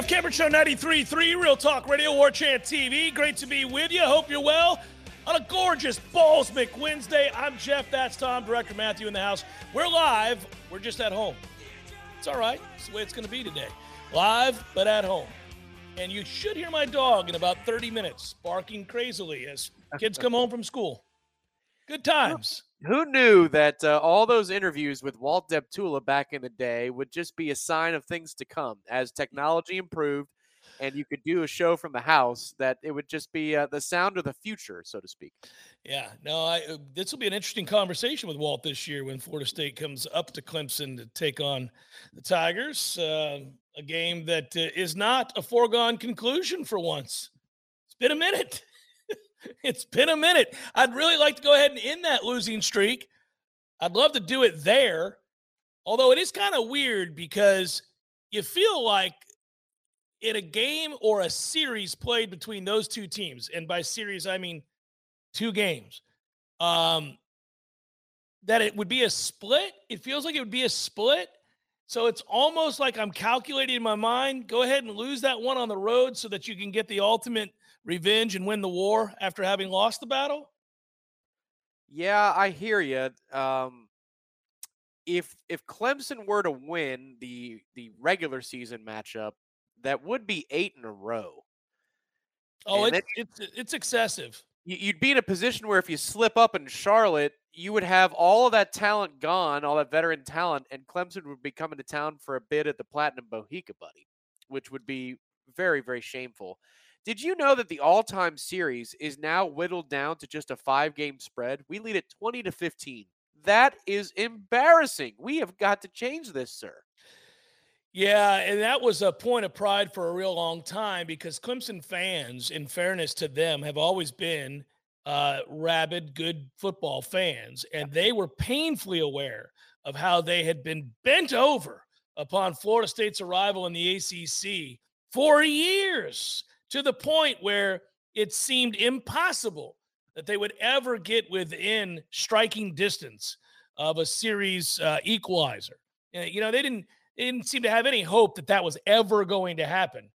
Jeff Cameron Show 93.3, Real Talk Radio, War Chant TV. Great to be with you. Hope you're well. On a gorgeous Balls Wednesday, I'm Jeff, that's Tom, Director Matthew in the house. We're live, we're just at home. It's all right, it's the way it's going to be today. Live, but at home. And you should hear my dog in about 30 minutes barking crazily as kids come home from school. Good times. Who knew that uh, all those interviews with Walt Deptula back in the day would just be a sign of things to come as technology improved and you could do a show from the house that it would just be uh, the sound of the future, so to speak. Yeah, no, I uh, this will be an interesting conversation with Walt this year when Florida State comes up to Clemson to take on the Tigers, uh, a game that uh, is not a foregone conclusion for once. It's been a minute. it's been a minute. I'd really like to go ahead and end that losing streak. I'd love to do it there, although it is kind of weird because you feel like in a game or a series played between those two teams, and by series I mean two games, um, that it would be a split. It feels like it would be a split. So it's almost like I'm calculating in my mind. Go ahead and lose that one on the road so that you can get the ultimate revenge and win the war after having lost the battle. Yeah, I hear you. Um, if if Clemson were to win the the regular season matchup, that would be eight in a row. Oh, it's, it's it's excessive. you- you'd be in a position where if you slip up in Charlotte, you would have all of that talent gone, all that veteran talent, and Clemson would be coming to town for a bid at the Platinum Bohica, buddy, which would be very, very shameful. Did you know that the all-time series is now whittled down to just a five-game spread? We lead at 20 to 15. That is embarrassing. We have got to change this, sir. Yeah, and that was a point of pride for a real long time because Clemson fans, in fairness to them, have always been uh, rabid, good football fans, and they were painfully aware of how they had been bent over upon Florida State's arrival in the ACC for years to the point where it seemed impossible that they would ever get within striking distance of a series uh, equalizer. Uh, You know, they didn't they didn't seem to have any hope that that was ever going to happen.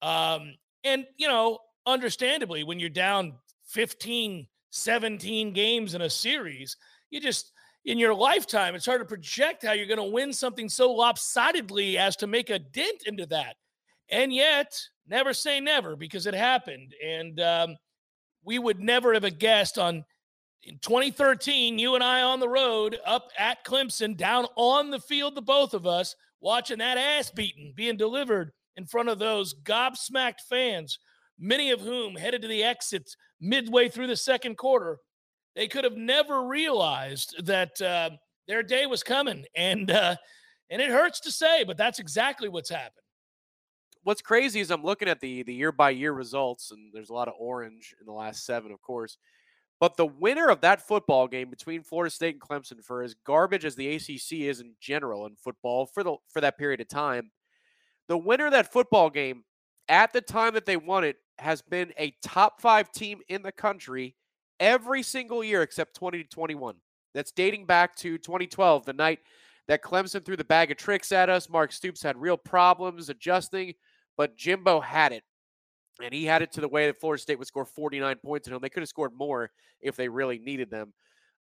Um, and, you know, understandably, when you're down 15, 17 games in a series, you just, in your lifetime, it's hard to project how you're going to win something so lopsidedly as to make a dent into that. And yet, never say never because it happened. And um, we would never have a guessed on in 2013, you and I on the road up at Clemson, down on the field, the both of us, watching that ass beating being delivered in front of those gobsmacked fans, many of whom headed to the exits midway through the second quarter. They could have never realized that uh, their day was coming, and uh, and it hurts to say, but that's exactly what's happened. What's crazy is I'm looking at the the year by year results, and there's a lot of orange in the last seven, of course. But the winner of that football game between Florida State and Clemson, for as garbage as the ACC is in general in football for the for that period of time, the winner of that football game at the time that they won it has been a top five team in the country every single year except 20 to 21. That's dating back to 2012, the night that Clemson threw the bag of tricks at us. Mark Stoops had real problems adjusting, but Jimbo had it. And he had it to the way that Florida State would score 49 points at home. They could have scored more if they really needed them.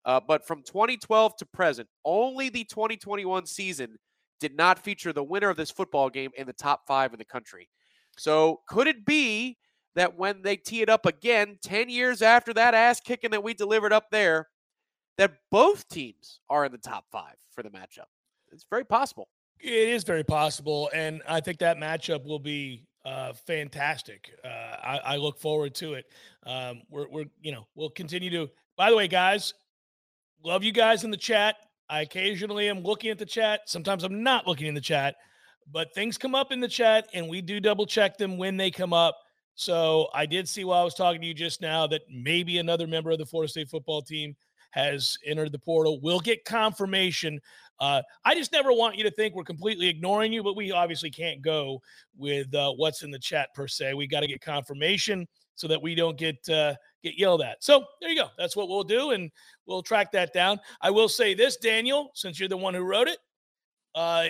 Uh, but from 2012 to present, only the 2021 season did not feature the winner of this football game in the top five in the country. So could it be that when they tee it up again, 10 years after that ass kicking that we delivered up there, that both teams are in the top five for the matchup? it's very possible. It is very possible, and I think that matchup will be uh, fantastic. Uh, I, I, look forward to it. Um, we're, we're, you know, we'll continue to. By the way, guys, love you guys in the chat. I occasionally am looking at the chat. Sometimes I'm not looking in the chat, but things come up in the chat, and we do double check them when they come up. So I did see while I was talking to you just now that maybe another member of the Florida State football team has entered the portal. We'll get confirmation. Uh, I just never want you to think we're completely ignoring you, but we obviously can't go with uh, what's in the chat per se. We got to get confirmation so that we don't get uh, get yelled at. So there you go. That's what we'll do, and we'll track that down. I will say this, Daniel, since you're the one who wrote it, uh,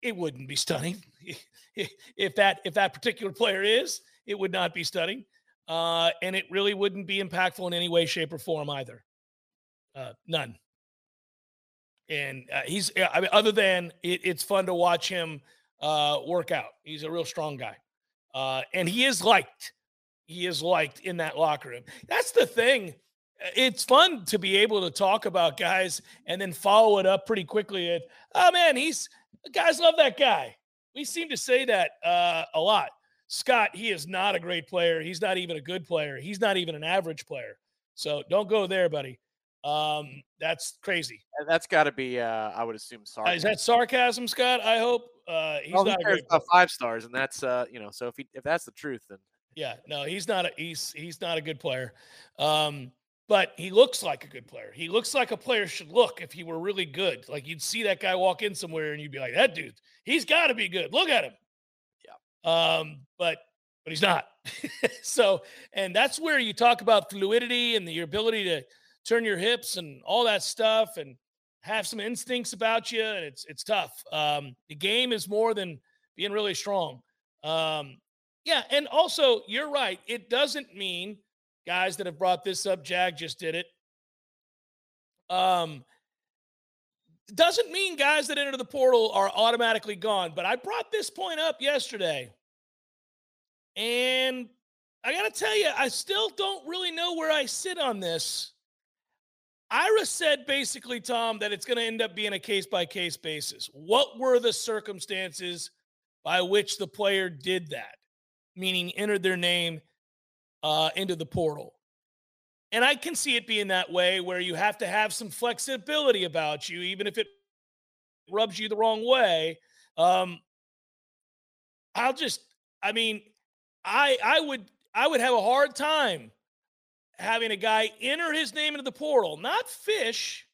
it wouldn't be stunning if that if that particular player is. It would not be stunning, uh, and it really wouldn't be impactful in any way, shape, or form either. Uh, none. And uh, he's, I mean, other than it, it's fun to watch him uh, work out. He's a real strong guy. Uh, and he is liked. He is liked in that locker room. That's the thing. It's fun to be able to talk about guys and then follow it up pretty quickly. At, oh man, he's guys love that guy. We seem to say that uh, a lot. Scott, he is not a great player. He's not even a good player. He's not even an average player. So don't go there, buddy. Um, that's crazy. And that's got to be, uh, I would assume, sarcasm. Uh, is that sarcasm, Scott? I hope uh, he's well, not he a five stars, and that's uh, you know, so if he if that's the truth, then yeah, no, he's not a he's he's not a good player. Um, but he looks like a good player. He looks like a player should look if he were really good. Like you'd see that guy walk in somewhere and you'd be like, that dude, he's got to be good. Look at him. Yeah. Um, but but he's not. so, and that's where you talk about fluidity and the, your ability to turn your hips and all that stuff and have some instincts about you and it's it's tough. Um, the game is more than being really strong. Um, yeah and also you're right it doesn't mean guys that have brought this up jag just did it. Um doesn't mean guys that enter the portal are automatically gone but i brought this point up yesterday. And i gotta tell you i still don't really know where i sit on this Ira said basically, Tom, that it's going to end up being a case by case basis. What were the circumstances by which the player did that? Meaning entered their name uh, into the portal. And I can see it being that way where you have to have some flexibility about you, even if it rubs you the wrong way. Um, I'll just, I mean, I I would I would have a hard time having a guy enter his name into the portal, not fish,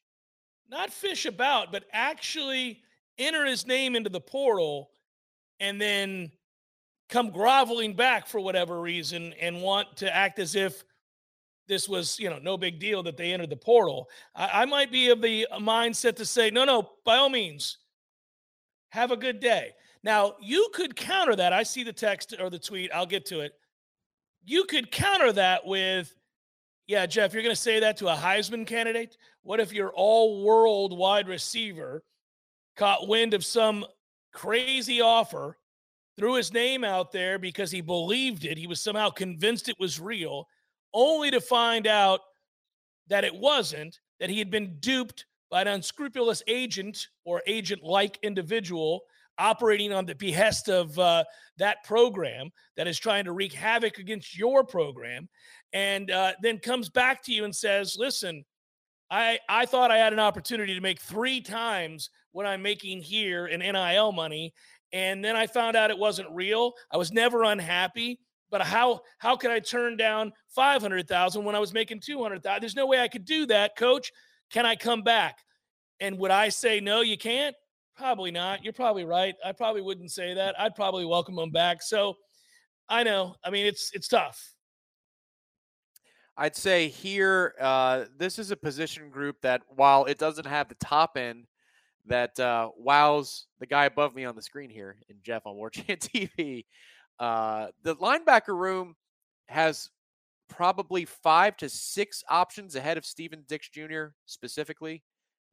not fish about, but actually enter his name into the portal and then come groveling back for whatever reason and want to act as if this was, you know, no big deal that they entered the portal. I, I might be of the mindset to say, no, no, by all means, have a good day. Now, you could counter that. I see the text or the tweet. I'll get to it. You could counter that with, yeah, Jeff, you're going to say that to a Heisman candidate? What if your all world wide receiver caught wind of some crazy offer, threw his name out there because he believed it? He was somehow convinced it was real, only to find out that it wasn't, that he had been duped by an unscrupulous agent or agent like individual operating on the behest of uh, that program that is trying to wreak havoc against your program and uh, then comes back to you and says, "Listen, I I thought I had an opportunity to make three times what I'm making here in NIL money, and then I found out it wasn't real. I was never unhappy." But how how could I turn down five hundred thousand when I was making two hundred thousand? There's no way I could do that, Coach. Can I come back? And would I say no? You can't. Probably not. You're probably right. I probably wouldn't say that. I'd probably welcome them back. So I know. I mean, it's it's tough. I'd say here, uh, this is a position group that while it doesn't have the top end that uh, wows the guy above me on the screen here in Jeff on War Chant TV, uh, the linebacker room has probably five to six options ahead of Stephen Dix Jr. specifically,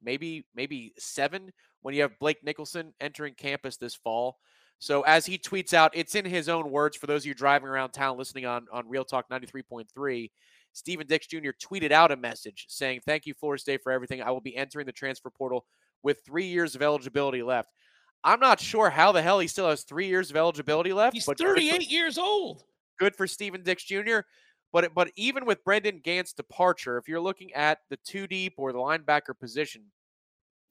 maybe maybe seven when you have Blake Nichelson entering campus this fall. So as he tweets out, it's in his own words for those of you driving around town listening on on Real Talk 93.3. Stephen Dix Jr. tweeted out a message saying, Thank you, Florida State, for everything. I will be entering the transfer portal with three years of eligibility left. I'm not sure how the hell he still has three years of eligibility left. He's but 38 for, years old. Good for Stephen Dix Jr. But but even with Brendan Gant's departure, if you're looking at the two deep or the linebacker position,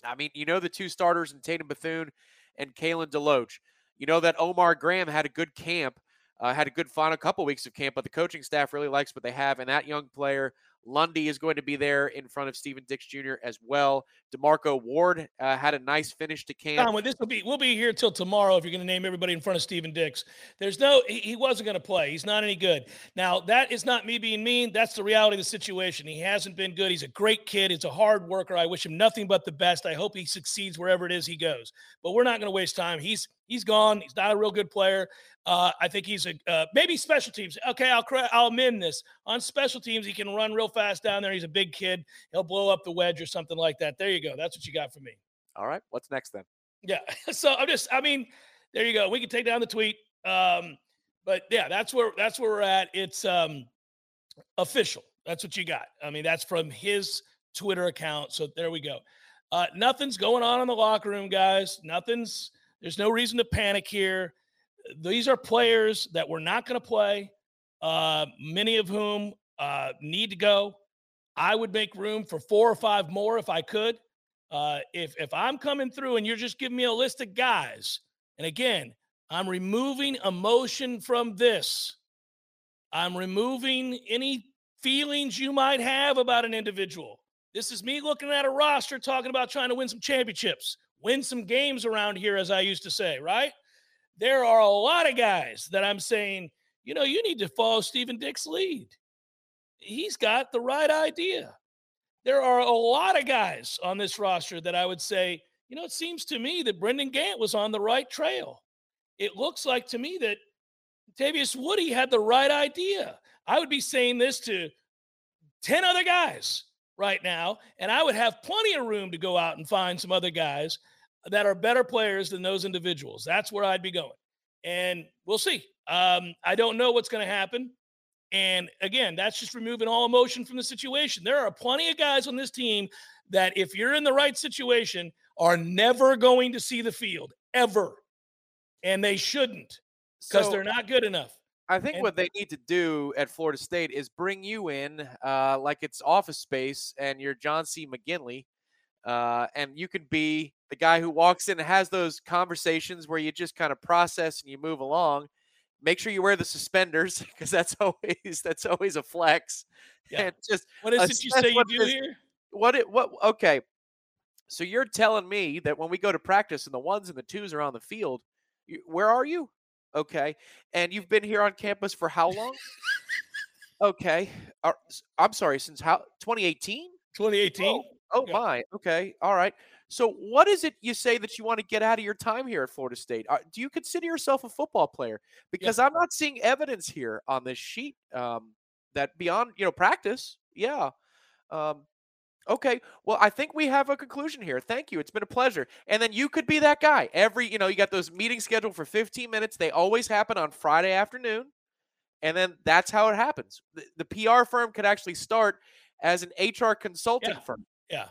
I mean, you know the two starters in Tatum Bethune and Kalen DeLoach. You know that Omar Graham had a good camp, uh, had a good final couple weeks of camp, but the coaching staff really likes what they have, and that young player Lundy is going to be there in front of Stephen Dix Jr. as well. Demarco Ward uh, had a nice finish to camp. Tom, this will be we'll be here till tomorrow if you're going to name everybody in front of Stephen Dix. There's no he, he wasn't going to play. He's not any good. Now that is not me being mean. That's the reality of the situation. He hasn't been good. He's a great kid. He's a hard worker. I wish him nothing but the best. I hope he succeeds wherever it is he goes. But we're not going to waste time. He's he's gone. He's not a real good player. Uh, I think he's a uh, maybe special teams. Okay, I'll I'll amend this on special teams. He can run real fast down there. He's a big kid. He'll blow up the wedge or something like that. There you go. That's what you got for me. All right. What's next then? Yeah. So I'm just. I mean, there you go. We can take down the tweet. Um, but yeah, that's where that's where we're at. It's um, official. That's what you got. I mean, that's from his Twitter account. So there we go. Uh, nothing's going on in the locker room, guys. Nothing's. There's no reason to panic here these are players that we're not going to play, uh, many of whom uh, need to go. I would make room for four or five more if I could. Uh, if if I'm coming through and you're just giving me a list of guys, and again, I'm removing emotion from this. I'm removing any feelings you might have about an individual. This is me looking at a roster talking about trying to win some championships, win some games around here, as I used to say, right? there are a lot of guys that I'm saying, you know, you need to follow Stephen Dix's lead. He's got the right idea. There are a lot of guys on this roster that I would say, you know, it seems to me that Brendan Gant was on the right trail. It looks like to me that Tavius Woody had the right idea. I would be saying this to 10 other guys right now, and I would have plenty of room to go out and find some other guys that are better players than those individuals. That's where I'd be going. And we'll see. Um, I don't know what's going to happen. And again, that's just removing all emotion from the situation. There are plenty of guys on this team that, if you're in the right situation, are never going to see the field ever. And they shouldn't because so, they're not good enough. I think and, what they need to do at Florida State is bring you in uh, like it's office space and you're John C. McGinley. Uh, and you could be the guy who walks in and has those conversations where you just kind of process and you move along. Make sure you wear the suspenders because that's always that's always a flex. Yeah. And just what is it you say you do here? What it what okay. So you're telling me that when we go to practice and the ones and the twos are on the field, you, where are you? Okay. And you've been here on campus for how long? okay. I'm sorry, since how 2018? 2018. Oh, oh yeah. my. Okay. All right. So, what is it you say that you want to get out of your time here at Florida State? Uh, do you consider yourself a football player? Because yeah. I'm not seeing evidence here on this sheet um, that beyond you know practice. Yeah. Um, okay. Well, I think we have a conclusion here. Thank you. It's been a pleasure. And then you could be that guy. Every you know you got those meetings scheduled for 15 minutes. They always happen on Friday afternoon, and then that's how it happens. The, the PR firm could actually start as an HR consulting yeah. firm. Yeah.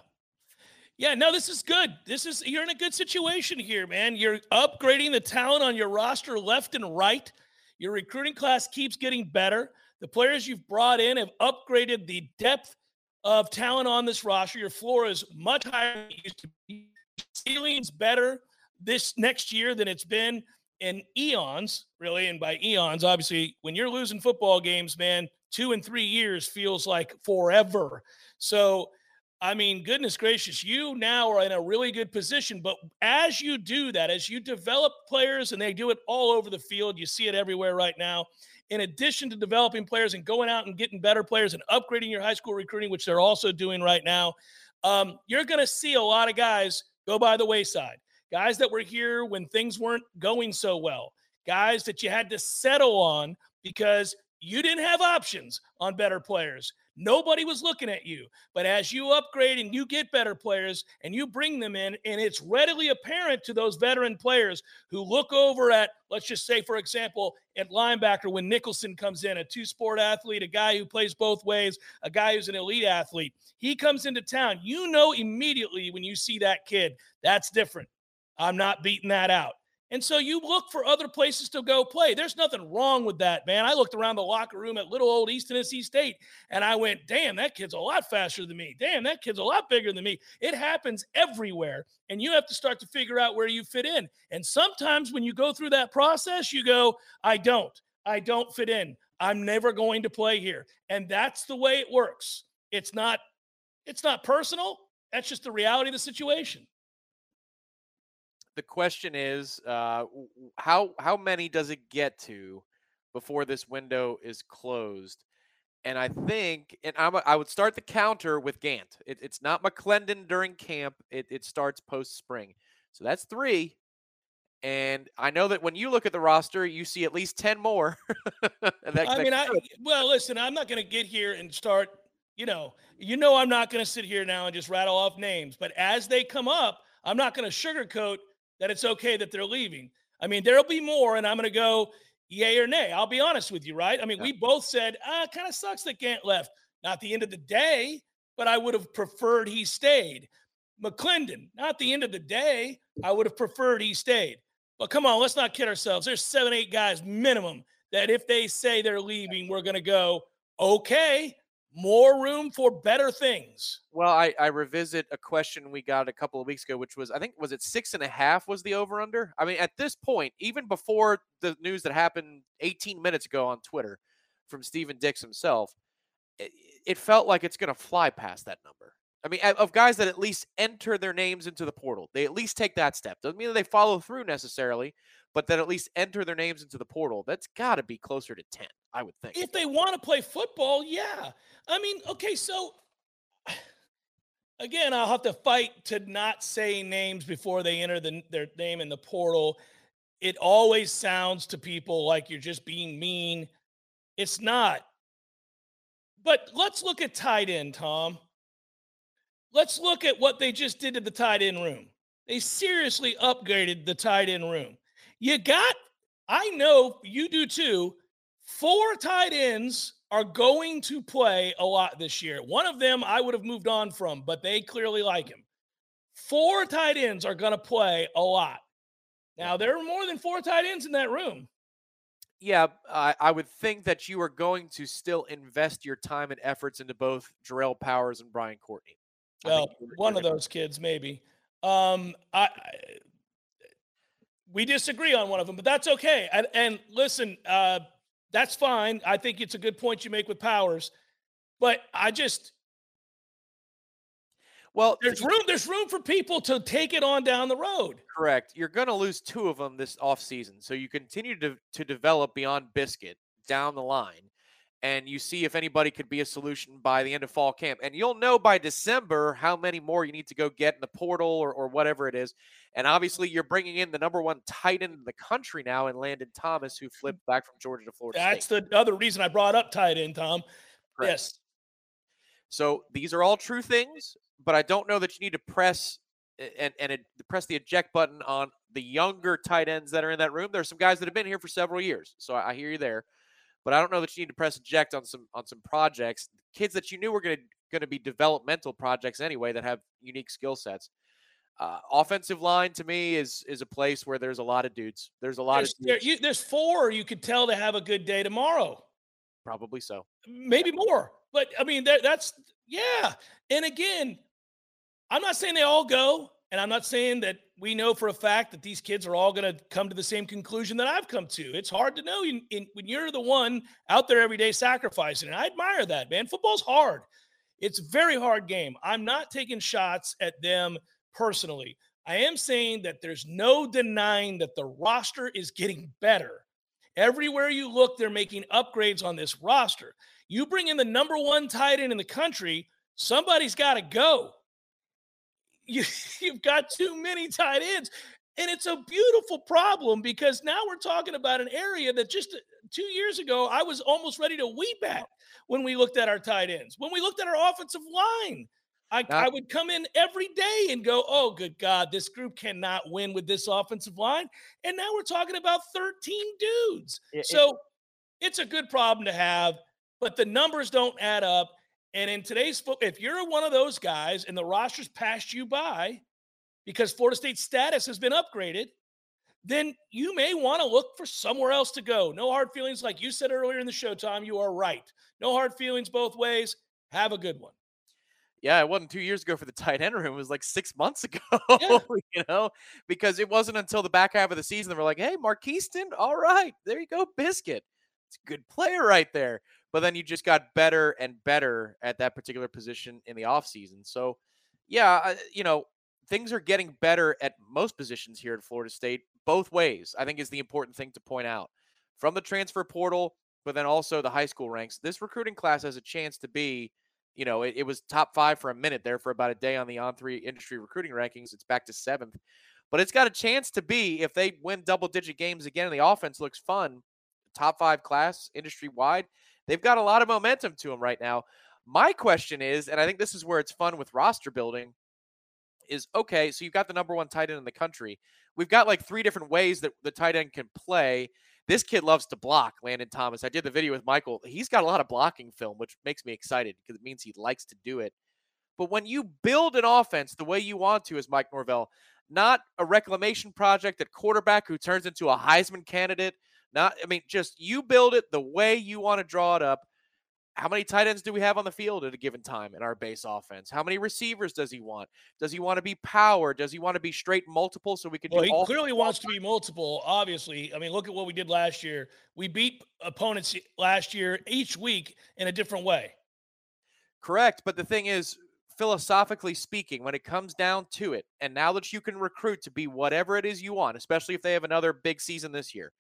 Yeah, no, this is good. This is you're in a good situation here, man. You're upgrading the talent on your roster left and right. Your recruiting class keeps getting better. The players you've brought in have upgraded the depth of talent on this roster. Your floor is much higher than it used to be. Ceiling's better this next year than it's been in eons, really. And by eons, obviously, when you're losing football games, man, two and three years feels like forever. So I mean, goodness gracious, you now are in a really good position. But as you do that, as you develop players, and they do it all over the field, you see it everywhere right now. In addition to developing players and going out and getting better players and upgrading your high school recruiting, which they're also doing right now, um, you're going to see a lot of guys go by the wayside. Guys that were here when things weren't going so well, guys that you had to settle on because you didn't have options on better players. Nobody was looking at you. But as you upgrade and you get better players and you bring them in, and it's readily apparent to those veteran players who look over at, let's just say, for example, at linebacker when Nichelson comes in, a two sport athlete, a guy who plays both ways, a guy who's an elite athlete. He comes into town. You know immediately when you see that kid, that's different. I'm not beating that out. And so you look for other places to go play. There's nothing wrong with that, man. I looked around the locker room at little old East Tennessee State and I went, damn, that kid's a lot faster than me. Damn, that kid's a lot bigger than me. It happens everywhere. And you have to start to figure out where you fit in. And sometimes when you go through that process, you go, I don't. I don't fit in. I'm never going to play here. And that's the way it works. It's not it's not personal. That's just the reality of the situation the question is, uh, how how many does it get to before this window is closed? And I think, and I'm, I would start the counter with Gant. It, it's not McClendon during camp. It, it starts post spring. So that's three. And I know that when you look at the roster, you see at least 10 more. that, I mean, I, well, listen, I'm not going to get here and start, you know, you know, I'm not going to sit here now and just rattle off names, but as they come up, I'm not going to sugarcoat that it's okay that they're leaving. I mean, there'll be more, and I'm going to go yay or nay. I'll be honest with you, right? I mean, yeah. we both said, ah, kind of sucks that Gant left. Not the end of the day, but I would have preferred he stayed. McClendon, not the end of the day. I would have preferred he stayed. But come on, let's not kid ourselves. There's seven, eight guys minimum that if they say they're leaving, we're going to go, okay, more room for better things. Well, I, I revisit a question we got a couple of weeks ago, which was I think was it six and a half was the over under. I mean, at this point, even before the news that happened 18 minutes ago on Twitter from Stephen Dix himself, it, it felt like it's going to fly past that number. I mean, of guys that at least enter their names into the portal, they at least take that step. Doesn't mean that they follow through necessarily, but that at least enter their names into the portal. That's got to be closer to 10, I would think. If they want to play football, yeah. I mean, okay, so again, I'll have to fight to not say names before they enter the, their name in the portal. It always sounds to people like you're just being mean. It's not. But let's look at tight end, Tom. Let's look at what they just did to the tight end room. They seriously upgraded the tight end room. You got, I know you do too, four tight ends are going to play a lot this year. One of them I would have moved on from, but they clearly like him. Four tight ends are going to play a lot. Now, there are more than four tight ends in that room. Yeah, I, I would think that you are going to still invest your time and efforts into both Jarrell Powers and Brian Courtney. Well, one of those kids, maybe. Um, I, I, we disagree on one of them, but that's okay. And, and listen, uh, that's fine. I think it's a good point you make with Powers, but I just well, there's room. There's room for people to take it on down the road. Correct. You're going to lose two of them this offseason. so you continue to to develop beyond Biscuit down the line, and you see if anybody could be a solution by the end of fall camp. And you'll know by December how many more you need to go get in the portal or, or whatever it is. And obviously, you're bringing in the number one tight end in the country now in Landon Thomas, who flipped back from Georgia to Florida That's State. the other reason I brought up tight end, Tom. Correct. Yes. So these are all true things, but I don't know that you need to press and and it, press the eject button on the younger tight ends that are in that room. There's some guys that have been here for several years, so I hear you there but I don't know that you need to press eject on some on some projects, kids that you knew were going to going to be developmental projects anyway that have unique skill sets. Uh, offensive line to me is is a place where there's a lot of dudes. There's a lot there's, of there, you, there's four you could tell to have a good day tomorrow. Probably so. Maybe more, but I mean that, that's yeah. And again, I'm not saying they all go, and I'm not saying that we know for a fact that these kids are all going to come to the same conclusion that I've come to. It's hard to know in, in, when you're the one out there every day sacrificing. And I admire that, man. Football's hard. It's a very hard game. I'm not taking shots at them personally. I am saying that there's no denying that the roster is getting better. Everywhere you look, they're making upgrades on this roster. You bring in the number one tight end in the country, somebody's got to go you, you've got too many tight ends. And it's a beautiful problem because now we're talking about an area that just uh, two years ago, I was almost ready to weep at when we looked at our tight ends. When we looked at our offensive line, I, I would come in every day and go, oh, good God, this group cannot win with this offensive line. And now we're talking about 13 dudes. It, so it, it's a good problem to have, but the numbers don't add up. And in today's football, if you're one of those guys and the roster's passed you by because Florida State's status has been upgraded, then you may want to look for somewhere else to go. No hard feelings, like you said earlier in the show, Tom. You are right. No hard feelings both ways. Have a good one. Yeah, it wasn't two years ago for the tight end room. It was like six months ago, yeah. you know, because it wasn't until the back half of the season that we're like, hey, Markeston, all right, there you go, Biscuit. It's a good player right there. But then you just got better and better at that particular position in the offseason. So, yeah, you know, things are getting better at most positions here at Florida State, both ways, I think is the important thing to point out. From the transfer portal, but then also the high school ranks, this recruiting class has a chance to be you know, it, it, was top five for a minute there for about a day on the on three industry recruiting rankings. It's back to seventh, but it's got a chance to be if they win double digit games again and the offense looks fun, top five class industry wide. They've got a lot of momentum to them right now. My question is, and I think this is where it's fun with roster building, is okay. So you've got the number one tight end in the country. We've got like three different ways that the tight end can play. This kid loves to block, Landon Thomas. I did the video with Michael. He's got a lot of blocking film, which makes me excited because it means he likes to do it. But when you build an offense the way you want to, as Mike Norvell, not a reclamation project at quarterback who turns into a Heisman candidate, not, I mean, just you build it the way you want to draw it up how many tight ends do we have on the field at a given time in our base offense? How many receivers does he want? Does he want to be power? Does he want to be straight multiple so we can well, do he clearly wants to be multiple, obviously. I mean, look at what we did last year. We beat opponents last year each week in a different way. Correct. But the thing is, philosophically speaking, when it comes down to it, and now that you can recruit to be whatever it is you want, especially if they have another big season this year,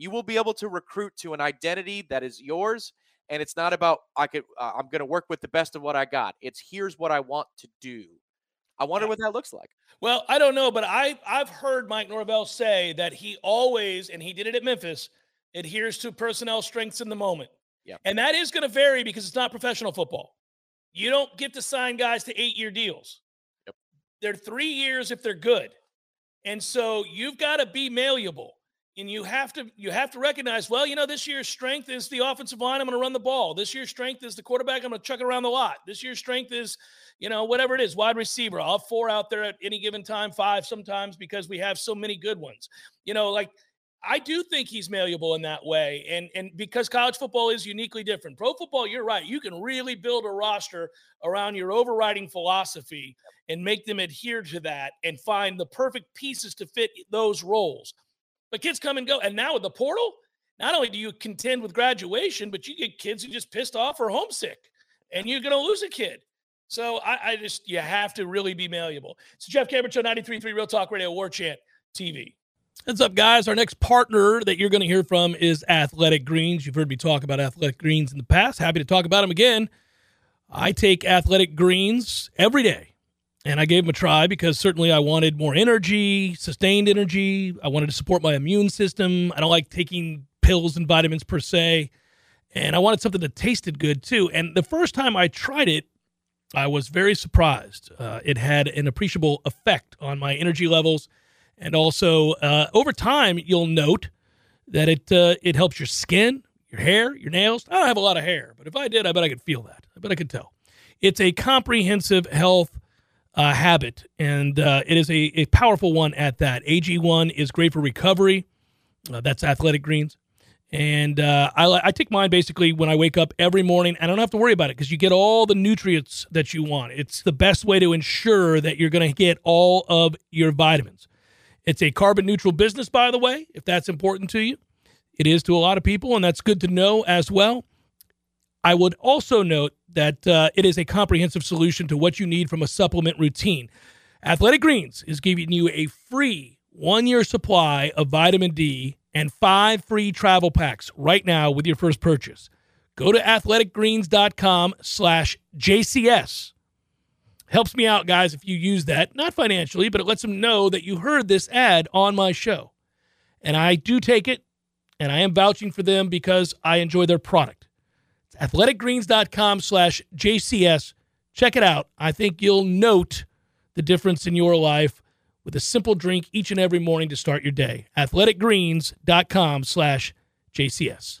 you will be able to recruit to an identity that is yours and it's not about I could uh, I'm going to work with the best of what I got. It's here's what I want to do. I wonder what that looks like. Well, I don't know, but I I've heard Mike Norvell say that he always and he did it at Memphis adheres to personnel strengths in the moment. Yeah. And that is going to vary because it's not professional football. You don't get to sign guys to 8-year deals. Yep. They're 3 years if they're good. And so you've got to be malleable and you have to you have to recognize well you know this year's strength is the offensive line. I'm going to run the ball. This year's strength is the quarterback. I'm going to chuck it around the lot. This year's strength is you know whatever it is wide receiver. I'll have four out there at any given time five sometimes because we have so many good ones. You know like i do think he's malleable in that way. And and because college football is uniquely different. Pro football you're right. You can really build a roster around your overriding philosophy and make them adhere to that and find the perfect pieces to fit those roles but kids come and go. And now with the portal, not only do you contend with graduation, but you get kids who just pissed off or homesick, and you're going to lose a kid. So I, I, just, you have to really be malleable. It's Jeff Cameron Show, 93.3 Real Talk Radio, War Chant TV. What's up, guys? Our next partner that you're going to hear from is Athletic Greens. You've heard me talk about Athletic Greens in the past. Happy to talk about them again. I take Athletic Greens every day and I gave them a try because certainly I wanted more energy, sustained energy. I wanted to support my immune system. I don't like taking pills and vitamins per se. And I wanted something that tasted good too. And the first time I tried it, I was very surprised. Uh, it had an appreciable effect on my energy levels. And also, uh, over time, you'll note that it uh, it helps your skin, your hair, your nails. I don't have a lot of hair, but if I did, I bet I could feel that. I bet I could tell. It's a comprehensive health uh, habit, and uh, it is a, a powerful one at that. AG1 is great for recovery. Uh, that's athletic greens. And uh, I, I take mine basically when I wake up every morning. I don't have to worry about it because you get all the nutrients that you want. It's the best way to ensure that you're going to get all of your vitamins. It's a carbon neutral business, by the way, if that's important to you. It is to a lot of people, and that's good to know as well. I would also note that uh, it is a comprehensive solution to what you need from a supplement routine. Athletic Greens is giving you a free one year supply of vitamin D and five free travel packs right now with your first purchase. Go to athleticgreens.com slash JCS. Helps me out, guys, if you use that. Not financially, but it lets them know that you heard this ad on my show. And I do take it and I am vouching for them because I enjoy their product. Athleticgreens.com slash JCS. Check it out. I think you'll note the difference in your life with a simple drink each and every morning to start your day. athleticgreens.com slash JCS.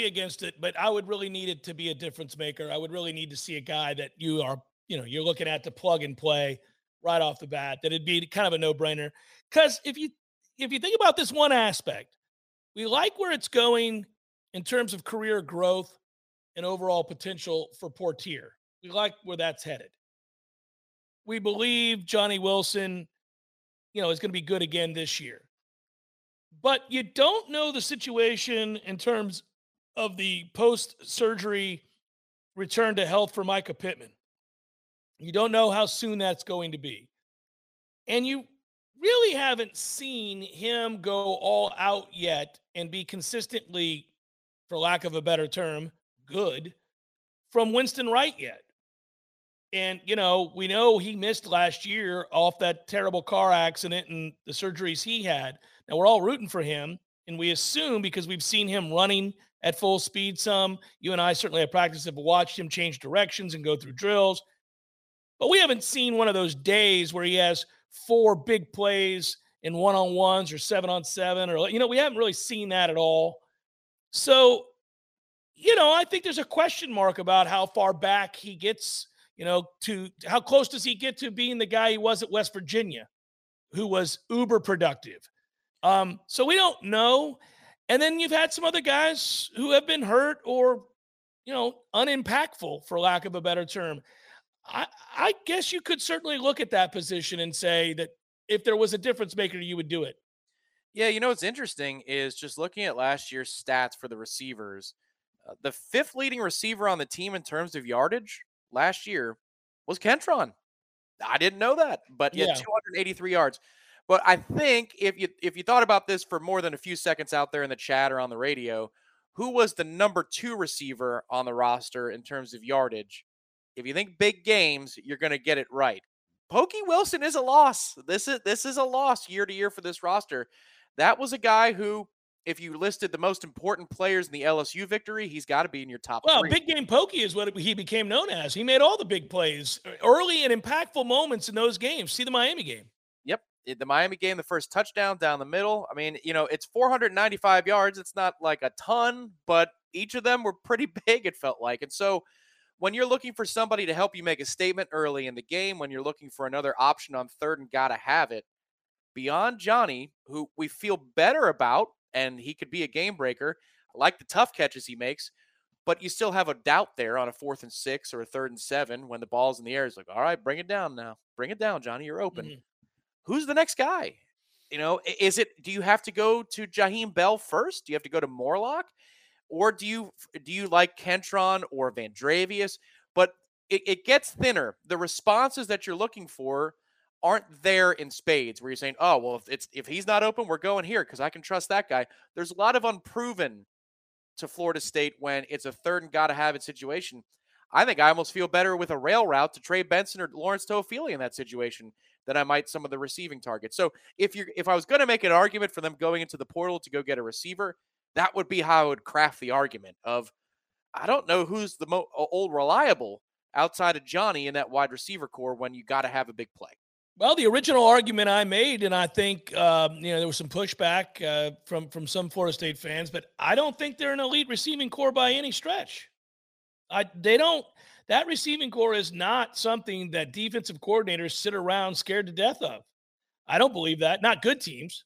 be against it, but I would really need it to be a difference maker. I would really need to see a guy that you are, you know, you're looking at to plug and play right off the bat. That it'd be kind of a no brainer. Because if you if you think about this one aspect, we like where it's going in terms of career growth and overall potential for Poitier. We like where that's headed. We believe Johnny Wilson you know, is going to be good again this year. But you don't know the situation in terms of the post surgery return to health for Mycah Pittman. You don't know how soon that's going to be. And you really haven't seen him go all out yet and be consistently, for lack of a better term, good from Winston Wright yet. And, you know, we know he missed last year off that terrible car accident and the surgeries he had. Now, we're all rooting for him. And we assume because we've seen him running at full speed some, you and I certainly have practiced have watched him change directions and go through drills. But we haven't seen one of those days where he has four big plays in one on ones or seven on seven, or, you know, we haven't really seen that at all. So, you know, I think there's a question mark about how far back he gets you know, to how close does he get to being the guy he was at West Virginia, who was uber productive? Um, so we don't know. And then you've had some other guys who have been hurt or, you know, unimpactful, for lack of a better term. I, I guess you could certainly look at that position and say that if there was a difference maker, you would do it. Yeah, you know what's interesting is just looking at last year's stats for the receivers. Uh, the fifth leading receiver on the team in terms of yardage last year was Kentron. I didn't know that, but he yeah. had 283 yards. But I think if you if you thought about this for more than a few seconds out there in the chat or on the radio, who was the number two receiver on the roster in terms of yardage? If you think big games, you're going to get it right. Pokey Wilson is a loss. This is this is a loss year to year for this roster. That was a guy who if you listed the most important players in the LSU victory, he's got to be in your top. Well, three. big game pokey is what he became known as. He made all the big plays, early and impactful moments in those games. See the Miami game. The Miami game, the first touchdown down the middle. I mean, you know, it's 495 yards. It's not like a ton, but each of them were pretty big. It felt like, and so when you're looking for somebody to help you make a statement early in the game, when you're looking for another option on third and gotta have it, beyond Johnny, who we feel better about and he could be a game breaker. I like the tough catches he makes, but you still have a doubt there on a fourth and six or a third and seven when the ball's in the air. It's like, all right, bring it down now. Bring it down, Johnny. You're open. Mm-hmm. Who's the next guy? You know, is it do you have to go to Jaheim Bell first? Do you have to go to Morlock? Or do you do you like Kentron or Vandrevius? But it, it gets thinner. The responses that you're looking for aren't there in spades where you're saying, oh, well, if it's if he's not open, we're going here because I can trust that guy. There's a lot of unproven to Florida State when it's a third and gotta have it situation. I think I almost feel better with a rail route to Trey Benson or Lawrence Toafili in that situation than I might some of the receiving targets. So if you're if I was going to make an argument for them going into the portal to go get a receiver, that would be how I would craft the argument of I don't know who's the most old reliable outside of Johnny in that wide receiver core when you got to have a big play. Well, the original argument I made, and I think um, you know there was some pushback uh, from from some Florida State fans, but I don't think they're an elite receiving core by any stretch. I they don't. That receiving core is not something that defensive coordinators sit around scared to death of. I don't believe that. Not good teams.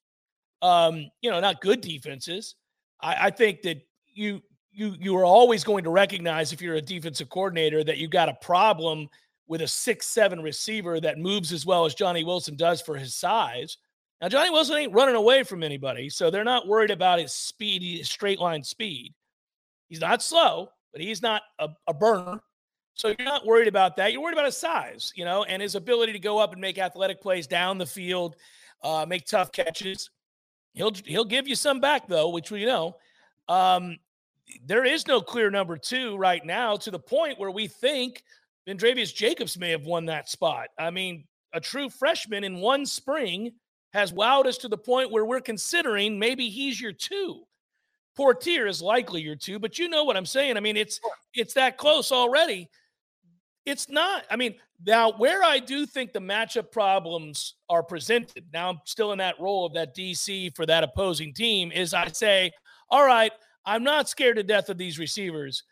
Um, you know, not good defenses. I, I think that you you you are always going to recognize if you're a defensive coordinator that you got a problem with a six seven receiver that moves as well as Johnny Wilson does for his size. Now Johnny Wilson ain't running away from anybody, so they're not worried about his speed, his straight line speed. He's not slow, but he's not a, a burner. So you're not worried about that. You're worried about his size, you know, and his ability to go up and make athletic plays down the field, uh, make tough catches. He'll he'll give you some back though, which we know. Um, there is no clear number two right now to the point where we think Vandrevius Jacobs may have won that spot. I mean, a true freshman in one spring has wowed us to the point where we're considering maybe he's your two. Poitier is likely your two, but you know what I'm saying. I mean, it's it's that close already. It's not. I mean, now where I do think the matchup problems are presented, now I'm still in that role of that DC for that opposing team, is I say, all right, I'm not scared to death of these receivers,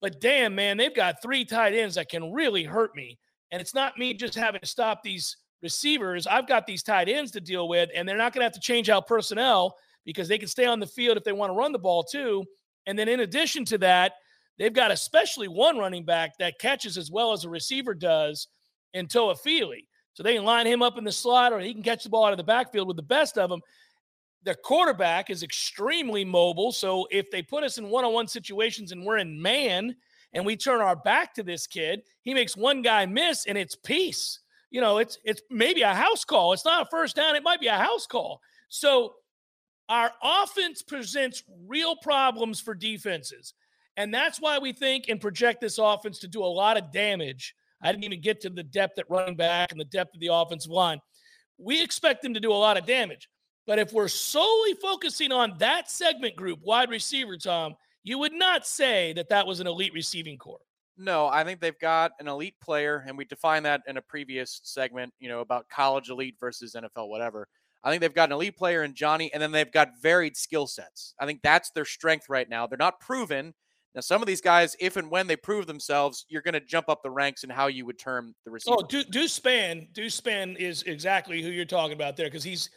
but damn, man, they've got three tight ends that can really hurt me. And it's not me just having to stop these receivers. I've got these tight ends to deal with, and they're not going to have to change out personnel because they can stay on the field if they want to run the ball too. And then in addition to that, they've got especially one running back that catches as well as a receiver does in Toafili. So they can line him up in the slot or he can catch the ball out of the backfield with the best of them. Their quarterback is extremely mobile. So if they put us in one on one situations and we're in man and we turn our back to this kid, he makes one guy miss and it's peace. You know, it's it's maybe a house call. It's not a first down, it might be a house call. So our offense presents real problems for defenses. And that's why we think and project this offense to do a lot of damage. I didn't even get to the depth at running back and the depth of the offensive line. We expect them to do a lot of damage. But if we're solely focusing on that segment group, wide receiver, Tom, you would not say that that was an elite receiving core. No, I think they've got an elite player, and we defined that in a previous segment, you know, about college elite versus NFL, whatever. I think they've got an elite player in Johnny, and then they've got varied skill sets. I think that's their strength right now. They're not proven. Now, some of these guys, if and when they prove themselves, you're going to jump up the ranks in how you would term the oh, receiver. Oh, Deuce Spann, Deuce Spann is exactly who you're talking about there because he's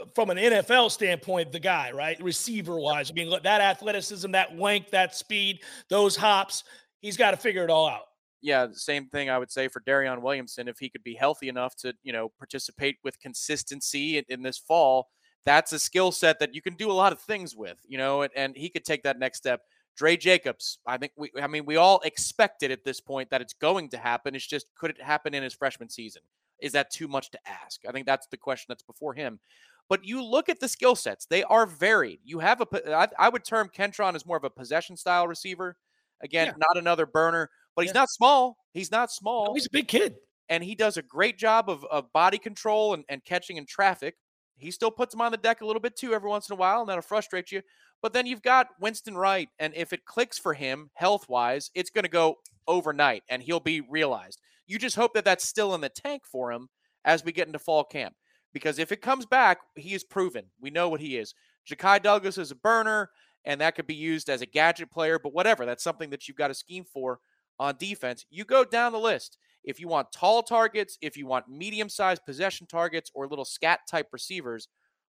uh, from an NFL standpoint, the guy, right? Receiver wise. I mean, that athleticism, that length, that speed, those hops, he's got to figure it all out. Yeah, same thing I would say for Darion Williamson. If he could be healthy enough to, you know, participate with consistency in, in this fall, that's a skill set that you can do a lot of things with, you know, and, and he could take that next step. Dre Jacobs, I think we, I mean, we all expected at this point that it's going to happen. It's just, could it happen in his freshman season? Is that too much to ask? I think that's the question that's before him. But you look at the skill sets; they are varied. You have a, I, I would term Kentron as more of a possession style receiver. Again, yeah. not another burner, but he's yeah. not small. He's not small. No, he's a big kid, and he does a great job of, of body control and, and catching in traffic. He still puts him on the deck a little bit too every once in a while, and that'll frustrate you. But then you've got Winston Wright, and if it clicks for him health wise, it's going to go overnight, and he'll be realized. You just hope that that's still in the tank for him as we get into fall camp because if it comes back, he is proven. We know what he is. Ja'Khi Douglas is a burner, and that could be used as a gadget player, but whatever. That's something that you've got a scheme for on defense. You go down the list. If you want tall targets, if you want medium sized possession targets, or little scat type receivers,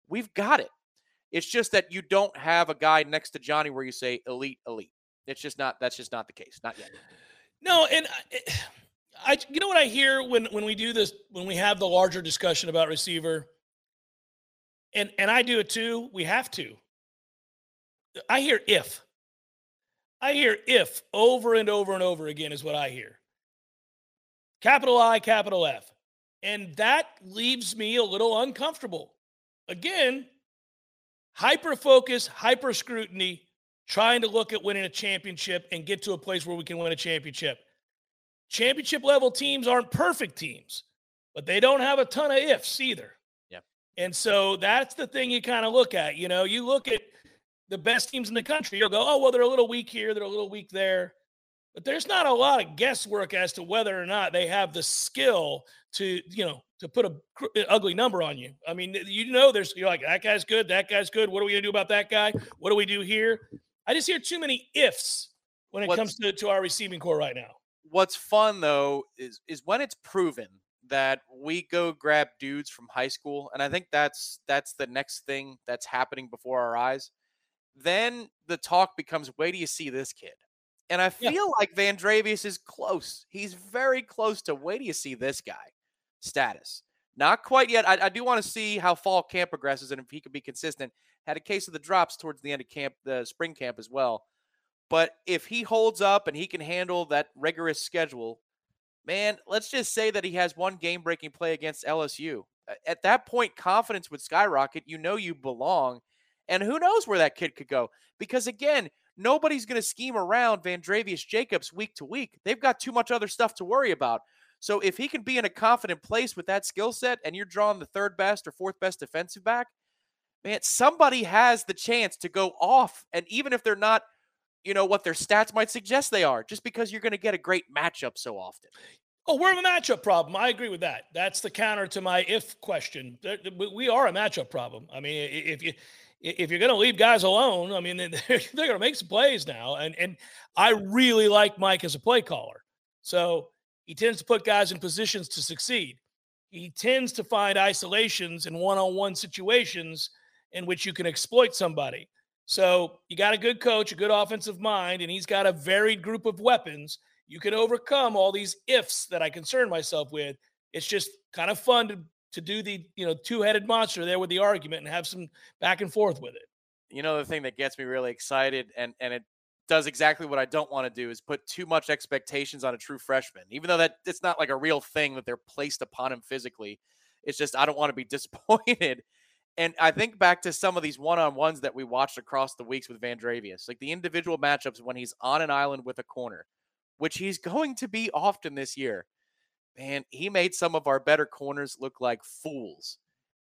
we've got it. It's just that you don't have a guy next to Johnny where you say elite, elite. It's just not, that's just not the case. Not yet. No, and. I, I you know what I hear when when we do this when we have the larger discussion about receiver and and I do it too, we have to. I hear if. I hear if over and over and over again is what I hear. capital I, capital F. And that leaves me a little uncomfortable. Again, hyper focus, hyper scrutiny, trying to look at winning a championship and get to a place where we can win a championship. Championship level teams aren't perfect teams, but they don't have a ton of ifs either. Yeah. And so that's the thing you kind of look at. You know, you look at the best teams in the country, you'll go, oh, well, they're a little weak here, they're a little weak there. But there's not a lot of guesswork as to whether or not they have the skill to, you know, to put a cr- ugly number on you. I mean, you know, there's you're like that guy's good, that guy's good. What are we gonna do about that guy? What do we do here? I just hear too many ifs when it What's- comes to, to our receiving core right now. What's fun though is is when it's proven that we go grab dudes from high school, and I think that's that's the next thing that's happening before our eyes. Then the talk becomes, wait do you see this kid? And I Yeah. feel like Vandrevius is close. He's very close to wait do you see this guy status. Not quite yet. I, I do want to see how fall camp progresses and if he can be consistent. Had a case of the drops towards the end of camp, the spring camp as well. But if he holds up and he can handle that rigorous schedule, man, let's just say that he has one game breaking play against LSU. At that point, confidence would skyrocket. You know you belong. And who knows where that kid could go? Because again, nobody's going to scheme around Vandrevius Jacobs week to week. They've got too much other stuff to worry about. So if he can be in a confident place with that skill set and you're drawing the third best or fourth best defensive back, man, somebody has the chance to go off. And even if they're not, you know, what their stats might suggest they are, just because you're going to get a great matchup so often. Oh, we're a matchup problem. I agree with that. That's the counter to my if question. We are a matchup problem. I mean, if you if you're going to leave guys alone, I mean, they're, they're going to make some plays now. And and I really like Mike as a play caller. So he tends to put guys in positions to succeed. He tends to find isolations and one-on-one situations in which you can exploit somebody. So you got a good coach, a good offensive mind, and he's got a varied group of weapons you can overcome all these ifs that I concern myself with. It's just kind of fun to to do the you know two-headed monster there with the argument and have some back and forth with it. You know, the thing that gets me really excited and, and it does exactly what I don't want to do is put too much expectations on a true freshman, even though that it's not like a real thing that they're placed upon him physically. It's just, I don't want to be disappointed. And I think back to some of these one on ones that we watched across the weeks with Vandrevius, like the individual matchups when he's on an island with a corner, which he's going to be often this year. Man, he made some of our better corners look like fools.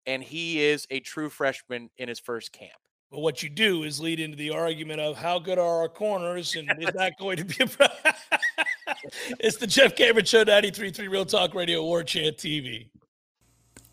And he is a true freshman in his first camp. But what you do is lead into the argument of how good are our corners and is that going to be a problem? It's the Jeff Cameron Show 93.3 Real Talk Radio War Chant TV.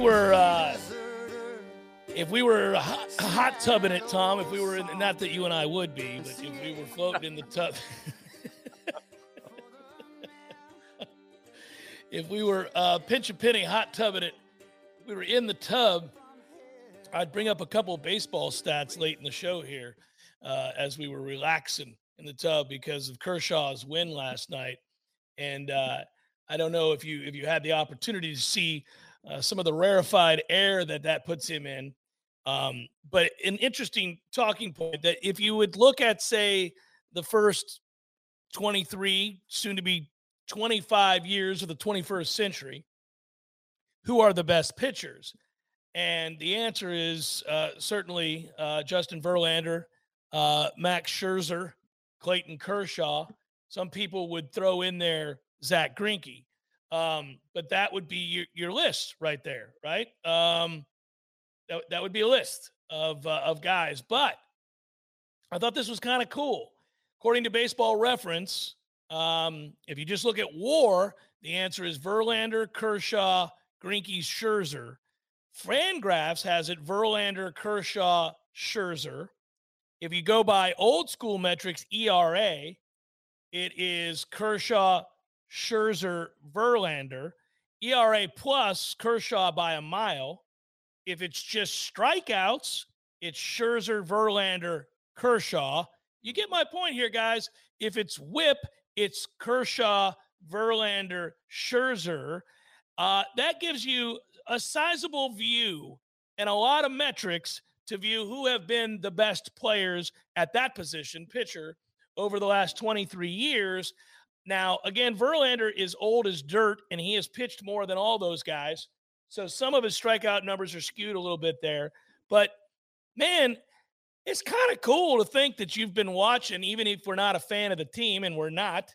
were uh, if we were hot, hot tubbing it, Tom, if we were in, not that you and I would be, but if we were floating in the tub, if we were uh, pinch a penny hot tubbing it, we were in the tub. I'd bring up a couple baseball stats late in the show here uh, as we were relaxing in the tub because of Kershaw's win last night, and uh, I don't know if you if you had the opportunity to see uh, some of the rarefied air that that puts him in. Um, but an interesting talking point that if you would look at, say, the first 23, soon to be 25 years of the 21st century, who are the best pitchers? And the answer is uh, certainly uh, Justin Verlander, uh, Max Scherzer, Clayton Kershaw. Some people would throw in there Zach Greinke. Um, but that would be your, your list right there, right? Um, that, that would be a list of uh, of guys. But I thought this was kind of cool. According to Baseball Reference, um, if you just look at WAR, The answer is Verlander, Kershaw, Greinke, Scherzer. Fangraphs has it Verlander, Kershaw, Scherzer. If you go by old school metrics, ERA, it is Kershaw, Scherzer, Verlander. ERA plus Kershaw by a mile. If it's just strikeouts, it's Scherzer, Verlander, Kershaw. You get my point here, guys. If it's whip, it's Kershaw, Verlander, Scherzer. Uh, that gives you a sizable view and a lot of metrics to view who have been the best players at that position, pitcher, over the last 23 years. Now, again, Verlander is old as dirt and he has pitched more than all those guys. So some of his strikeout numbers are skewed a little bit there. But man, it's kind of cool to think that you've been watching, even if we're not a fan of the team, and we're not.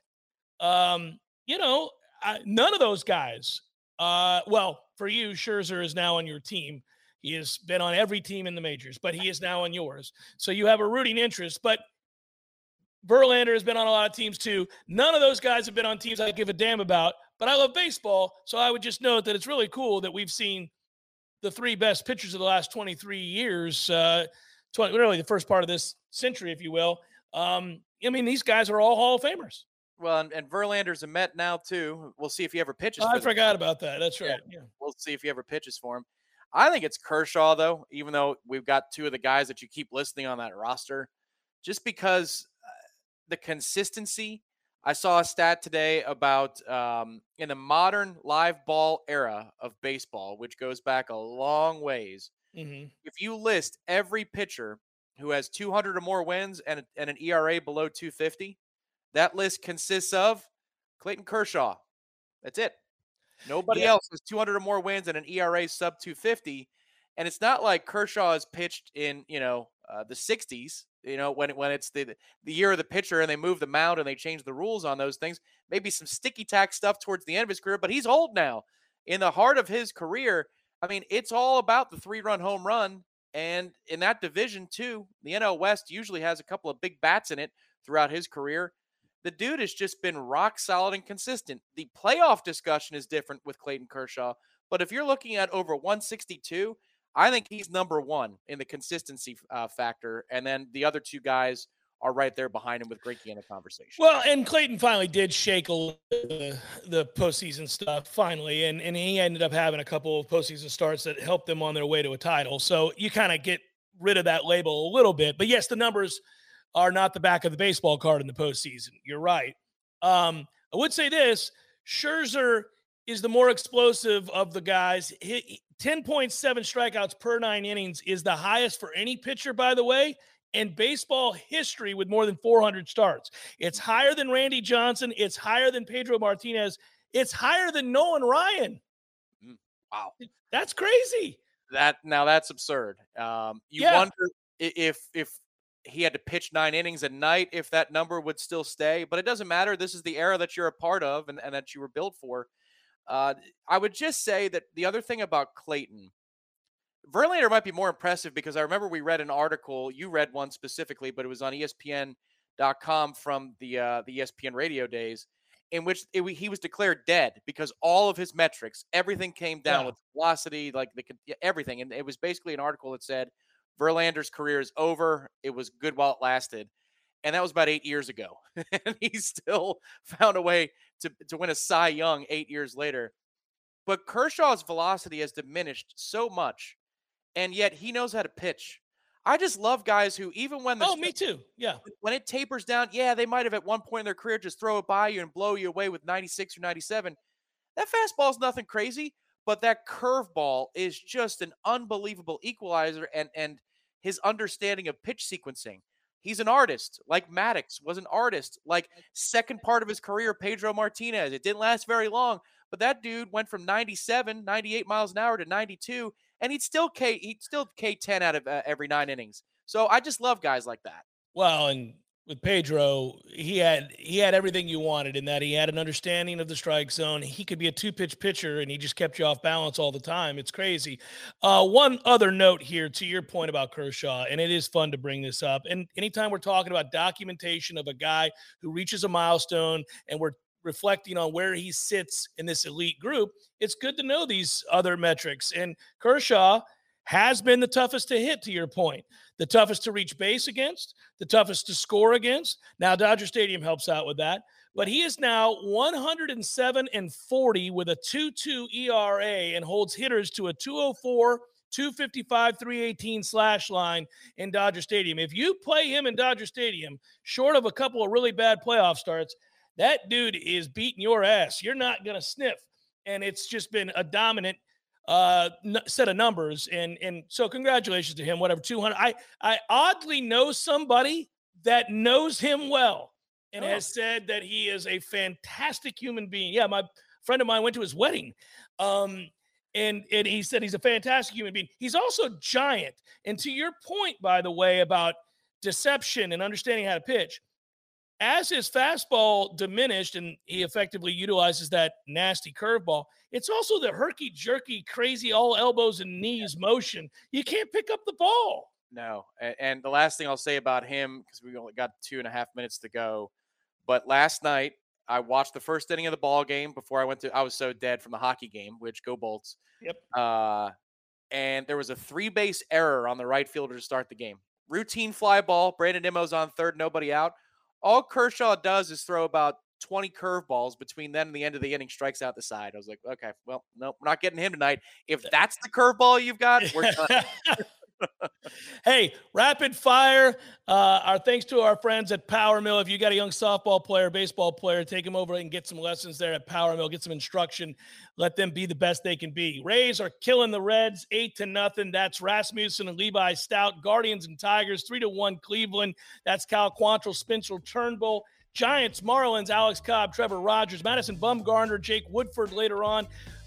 Um, you know, I, none of those guys. Uh, well, for you, Scherzer is now on your team. He has been on every team in the majors, but he is now on yours. So you have a rooting interest. But Verlander has been on a lot of teams too. None of those guys have been on teams I give a damn about, but I love baseball. So I would just note that it's really cool that we've seen the three best pitchers of the last 23 years, uh, 20, really the first part of this century, if you will. Um, I mean, these guys are all Hall of Famers. Well, and, and Verlander's a Met now too. We'll see if he ever pitches. Oh, I forgot about that. That's right. Yeah. yeah. We'll see if he ever pitches for him. I think it's Kershaw though, even though we've got two of the guys that you keep listing on that roster, just because the consistency. I saw a stat today about um, in the modern live ball era of baseball, which goes back a long ways. Mm-hmm. If you list every pitcher who has 200 or more wins and, and an ERA below 250, that list consists of Clayton Kershaw. That's it. Nobody yeah. else has 200 or more wins and an ERA sub 250. And it's not like Kershaw has pitched in, you know, uh, the 60s, you know, when when it's the the year of the pitcher and they move the mound and they change the rules on those things. Maybe some sticky tack stuff towards the end of his career, but he's old now. In the heart of his career, I mean, it's all about the three-run home run. And in that division, too, the NL West usually has a couple of big bats in it throughout his career the dude has just been rock solid and consistent. The playoff discussion is different with Clayton Kershaw, but if you're looking at over 162, I think he's number one in the consistency uh, factor, and then the other two guys are right there behind him with Greinke in the conversation. Well, and Clayton finally did shake the, the postseason stuff finally, and and he ended up having a couple of postseason starts that helped them on their way to a title. So you kind of get rid of that label a little bit, but yes, the numbers are not the back of the baseball card in the postseason. You're right. Um, I would say this Scherzer is the more explosive of the guys. 10.7 strikeouts per nine innings is the highest for any pitcher, by the way, in baseball history with more than 400 starts. It's higher than Randy Johnson. It's higher than Pedro Martinez. It's higher than Nolan Ryan. Mm, wow. That's crazy. That now that's absurd. Um, you yeah. wonder if if he had to pitch nine innings a night if that number would still stay. But it doesn't matter. This is the era that you're a part of and, and that you were built for. Uh, I would just say that the other thing about Clayton, Verlander might be more impressive because I remember we read an article. You read one specifically, but it was on ESPN.com from the uh, the ESPN radio days, in which it, he was declared dead because all of his metrics, everything came down yeah. with velocity, like the everything, and it was basically an article that said Verlander's career is over. It was good while it lasted. And that was about eight years ago. and he still found a way to, to win a Cy Young eight years later. But Kershaw's velocity has diminished so much, and yet he knows how to pitch. I just love guys who, even when the oh, me too, yeah, when it tapers down, yeah, they might have at one point in their career just throw it by you and blow you away with 96 or 97. That fastball is nothing crazy, but that curveball is just an unbelievable equalizer and and his understanding of pitch sequencing. He's an artist, like Maddux was an artist, like second part of his career, Pedro Martinez. It didn't last very long, but that dude went from 97, 98 miles an hour to 92, and he'd still K he'd still K 10 out of uh, every nine innings. So I just love guys like that. Well, and with Pedro, he had he had everything you wanted in that he had an understanding of the strike zone. He could be a two pitch pitcher, and he just kept you off balance all the time. It's crazy. Uh, one other note here to your point about Kershaw, and it is fun to bring this up. And anytime we're talking about documentation of a guy who reaches a milestone, and we're reflecting on where he sits in this elite group, it's good to know these other metrics. And Kershaw has been the toughest to hit, to your point, the toughest to reach base against, the toughest to score against. Now, Dodger Stadium helps out with that. But he is now 107 and 40 with a 2 2 ERA and holds hitters to a 204 255 318 slash line in Dodger Stadium. If you play him in Dodger Stadium, short of a couple of really bad playoff starts, that dude is beating your ass. You're not going to sniff. And it's just been a dominant uh, set of numbers. And and so congratulations to him. Whatever 200. I I oddly know somebody that knows him well and oh. has said that he is a fantastic human being. Yeah, my friend of mine went to his wedding. Um, and and he said he's a fantastic human being. He's also giant. And to your point, by the way, about deception and understanding how to pitch, as his fastball diminished and he effectively utilizes that nasty curveball, it's also the herky jerky, crazy all elbows and knees motion. You can't pick up the ball. No. And the last thing I'll say about him, because we only got two and a half minutes to go, but last night I watched the first inning of the ball game before I went to. I was so dead from the hockey game, which go Bolts. Yep. Uh, and there was a three base error on the right fielder to start the game. Routine fly ball. Brandon Nimmo's on third, nobody out. All Kershaw does is throw about 20 curveballs between then and the end of the inning, strikes out the side. I was like, okay, well, nope, we're not getting him tonight. If that's the curveball you've got, we're done. hey, rapid fire. Uh, our thanks to our friends at Power Mill. If you got a young softball player, baseball player, take them over and get some lessons there at Power Mill. Get some instruction. Let them be the best they can be. Rays are killing the Reds eight to nothing. That's Rasmussen and Levi Stoudt. Guardians and Tigers three to one. Cleveland. That's Kyle Quantrill, Spencer Turnbull. Giants, Marlins, Alex Cobb, Trevor Rogers, Madison Bumgarner, Jake Woodford later on.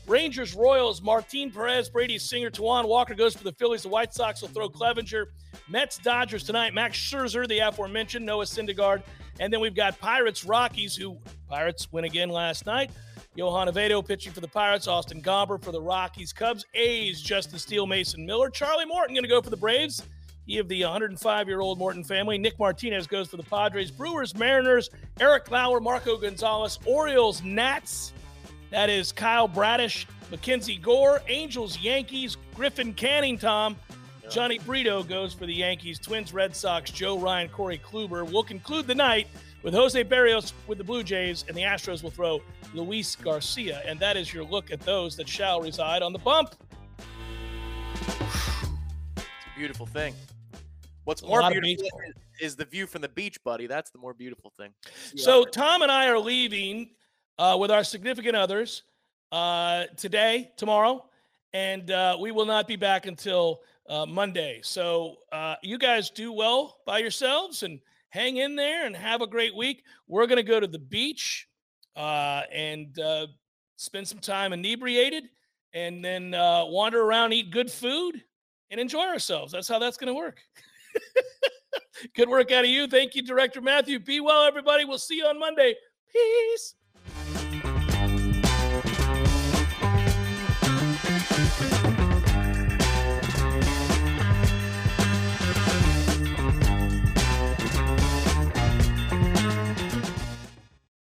Rangers, Royals, Martin Perez, Brady Singer, Taijuan Walker goes for the Phillies. The White Sox will throw Clevinger. Mets, Dodgers tonight. Max Scherzer, the aforementioned, Noah Syndergaard. And then we've got Pirates, Rockies, who Pirates win again last night. Johan Oviedo pitching for the Pirates, Austin Gomber for the Rockies, Cubs, A's, Justin Steele, Mason Miller, Charlie Morton going to go for the Braves. He of the 105 year old Morton family. Nick Martinez goes for the Padres, Brewers, Mariners, Eric Lauer, Marco Gonzalez, Orioles, Nats, that is Kyle Bradish, Mackenzie Gore, Angels, Yankees, Griffin Canning, Tom. Jhony Brito goes for the Yankees, Twins, Red Sox, Joe Ryan, Corey Kluber. We'll conclude the night with Jose Berrios with the Blue Jays, and the Astros will throw Luis Garcia. And that is your look at those that shall reside on the bump. It's a beautiful thing. What's more beautiful is the view from the beach, buddy. That's the more beautiful thing. So Tom and I are leaving uh, with our significant others uh, today, tomorrow, and uh, we will not be back until uh, Monday. So uh, you guys do well by yourselves and hang in there and have a great week. We're going to go to the beach uh, and spend some time inebriated and then wander around, eat good food, and enjoy ourselves. That's how that's going to work. Good work out of you. Thank you, Director Matthew. Be well, everybody. We'll see you on Monday. Peace.